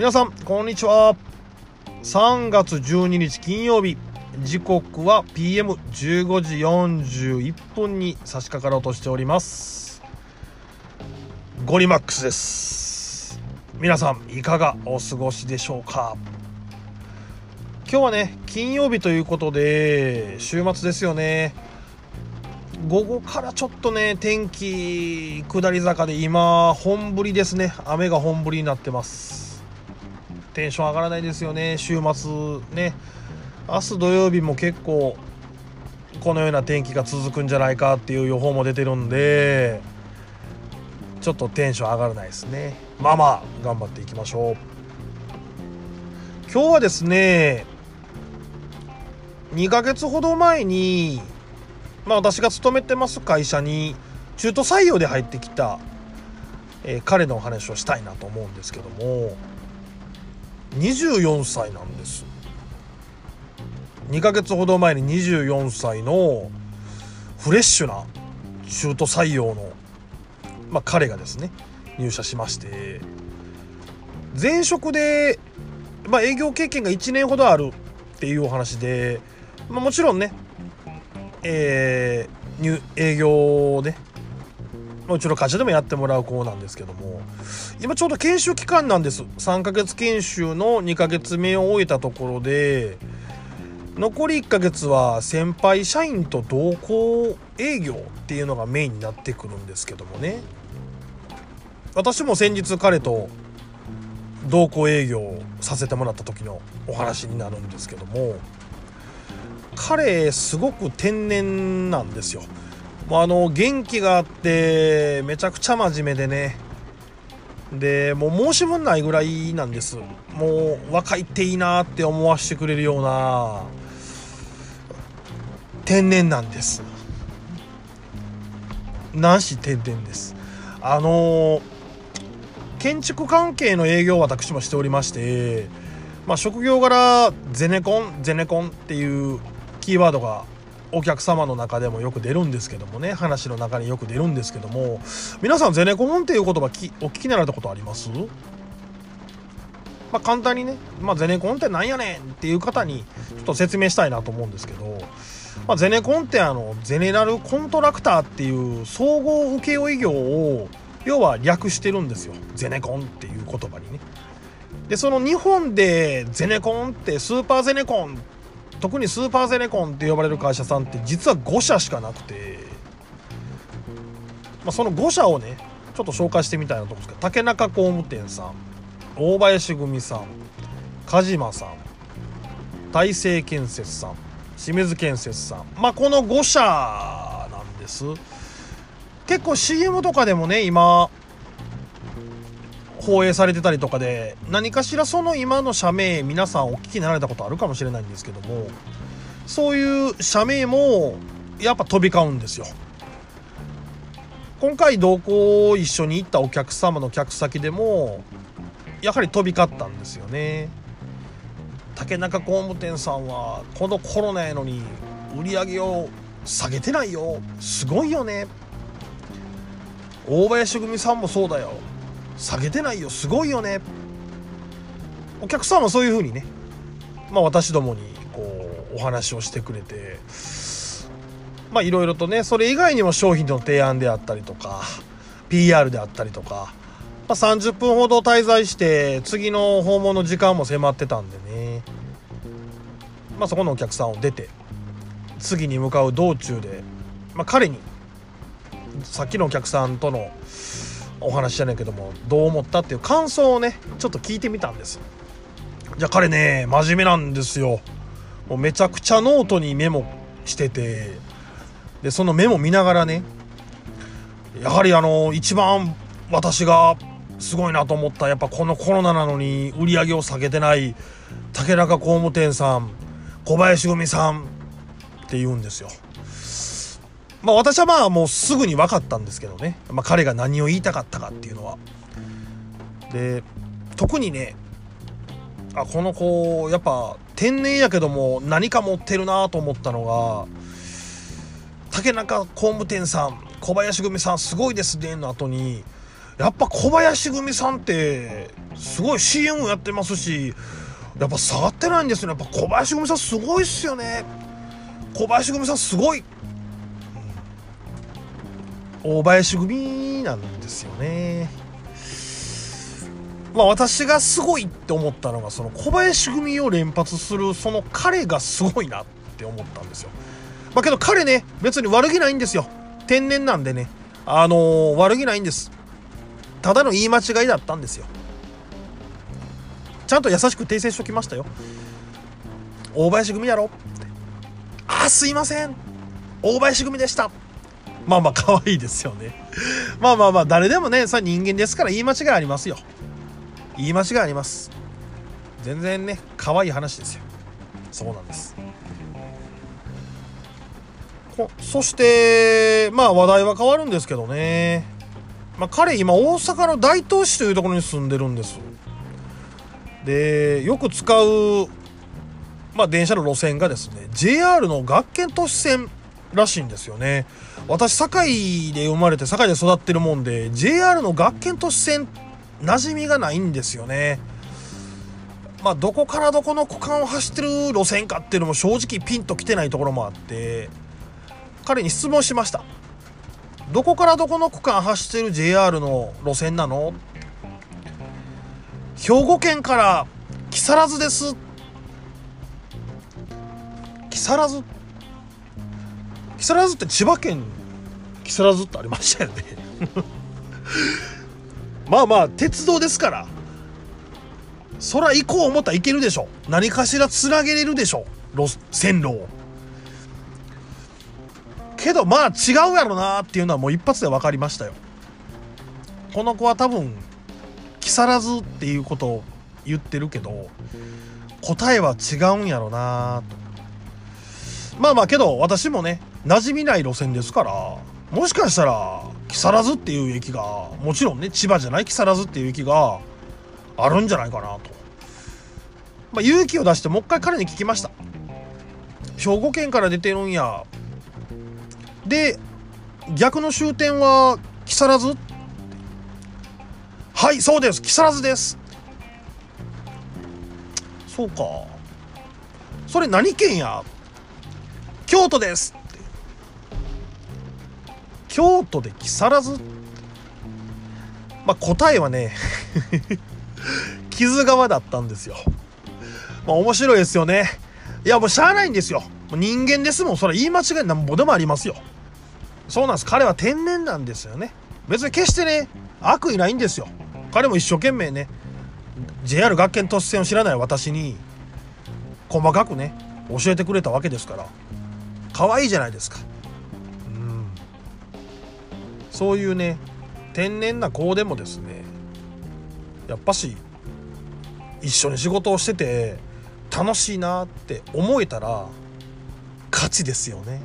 皆さんこんにちは。3月12日金曜日。時刻は PM15 時41分に差し掛かろうとしております。ゴリマックスです。皆さんいかがお過ごしでしょうか？今日はね金曜日ということで週末ですよね。午後からちょっとね天気下り坂で今本降りですね。雨が本降りになってます。テンション上がらないですよね。週末ね。明日土曜日も結構このような天気が続くんじゃないかっていう予報も出てるんでちょっとテンション上がらないですね。まあまあ頑張っていきましょう。今日はですね2ヶ月ほど前にまあ、私が勤めてます会社に中途採用で入ってきた、えー、彼のお話をしたいなと思うんですけども24歳なんです。2ヶ月ほど前に24歳のフレッシュな中途採用の、まあ、彼がですね入社しまして前職で、まあ、営業経験が1年ほどあるっていうお話で、まあ、もちろんねえー、営業でうちの会社でもやってもらう子なんですけども今ちょうど研修期間なんです。3ヶ月研修の2ヶ月目を終えたところで残り1ヶ月は先輩社員と同行営業っていうのがメインになってくるんですけどもね。私も先日彼と同行営業させてもらった時のお話になるんですけども彼すごく天然なんですよ。もうあの元気があってめちゃくちゃ真面目でね。でもう申し分ないぐらいなんです。もう若いっていいなって思わせてくれるような天然なんです。なし天然です。あの建築関係の営業を私もしておりましてまあ職業柄ゼネコンゼネコンっていうキーワードがお客様の中でもよく出るんですけどもね話の中によく出るんですけども皆さんゼネコンっていう言葉きお聞きになられたことあります？まあ、簡単にね、まあ、ゼネコンってなんやねんっていう方にちょっと説明したいなと思うんですけど、まあ、ゼネコンってあのゼネラルコントラクターっていう総合請負業を要は略してるんですよ。ゼネコンっていう言葉にね。でその日本でゼネコンってスーパーゼネコンっ特にスーパーゼネコンって呼ばれる会社さんって実は5社しかなくて、まあ、その5社をねちょっと紹介してみたいなと思うんですけど竹中工務店さん大林組さん鹿島さん大成建設さん清水建設さんまあこの5社なんです。結構 CM とかでもね今放映されてたりとかで何かしらその今の社名皆さんお聞きになられたことあるかもしれないんですけどもそういう社名もやっぱ飛び交うんですよ。今回同行一緒に行ったお客様の客先でもやはり飛び交ったんですよね。竹中工務店さんはこのコロナやのに売り上げを下げてないよ。すごいよね。大林組さんもそうだよ。下げてないよすごいよね。お客さんはそういうふうにねまあ私どもにこうお話をしてくれてまあいろいろとねそれ以外にも商品の提案であったりとか PR であったりとか、まあ、30分ほど滞在して次の訪問の時間も迫ってたんでね。まあそこのお客さんを出て次に向かう道中で、まあ、彼にさっきのお客さんとのお話じゃないけどもどう思ったっていう感想をねちょっと聞いてみたんです。じゃあ彼ね真面目なんですよ。もうめちゃくちゃノートにメモしててでそのメモ見ながらねやはりあの一番私がすごいなと思ったやっぱこのコロナなのに売り上げを下げてない竹中工務店さん小林組さんって言うんですよ。まあ私はまあもうすぐに分かったんですけどね、まあ、彼が何を言いたかったかっていうのは。で特にねあこの子やっぱ天然やけども何か持ってるなと思ったのが竹中工務店さん小林組さんすごいですねの後にやっぱ小林組さんってすごい CM やってますしやっぱ下がってないんですよね。やっぱ小林組さんすごいっすよね。小林組さんすごい、大林組なんですよね。まあ私がすごいって思ったのがその小林組を連発するその彼がすごいなって思ったんですよ。まあけど彼ね別に悪気ないんですよ。天然なんでね。あのー、悪気ないんです。ただの言い間違いだったんですよ。ちゃんと優しく訂正しときましたよ。大林組やろ。ってあすいません。大林組でした。まあまあ可愛いですよね。まあまあまあ誰でもねさ人間ですから言い間違いありますよ。言い間違いあります。全然ね可愛い話ですよ。そうなんです。そしてまあ話題は変わるんですけどね、まあ、彼今大阪の大東市というところに住んでるんです。でよく使う、まあ、電車の路線がですね JR の学研都市線らしいんですよね。私堺で生まれて堺で育ってるもんで JR の学研都市線馴染みがないんですよね。まあどこからどこの区間を走ってる路線かっていうのも正直ピンときてないところもあって彼に質問しました。どこからどこの区間走ってる JR の路線なの？兵庫県から木更津です。木更津？木更津って千葉県木更津ってありましたよね。まあまあ鉄道ですからそら行こう思ったらいけるでしょ何かしらつなげれるでしょ線路を。けどまあ違うやろなっていうのはもう一発で分かりましたよ。この子は多分木更津っていうことを言ってるけど答えは違うんやろなと。まあまあけど私もね馴染みない路線ですからもしかしたら木更津っていう駅がもちろんね千葉じゃない木更津っていう駅があるんじゃないかなと、まあ、勇気を出してもう一回彼に聞きました。兵庫県から出てるんや。で逆の終点は木更津？はいそうです。木更津です。そうか。それ何県や？京都です。京都で木更津？まあ答えはね 木津川だったんですよ。まあ面白いですよね。いやもうしゃあないんですよ。人間ですもん。それ言い間違いなんぼでもありますよ。そうなんです。彼は天然なんですよね。別に決してね悪意ないんですよ。彼も一生懸命ね JR 学研突然を知らない私に細かくね教えてくれたわけですから。可愛いじゃないですか。そういうね天然な子でもですねやっぱし一緒に仕事をしてて楽しいなって思えたら勝ちですよね。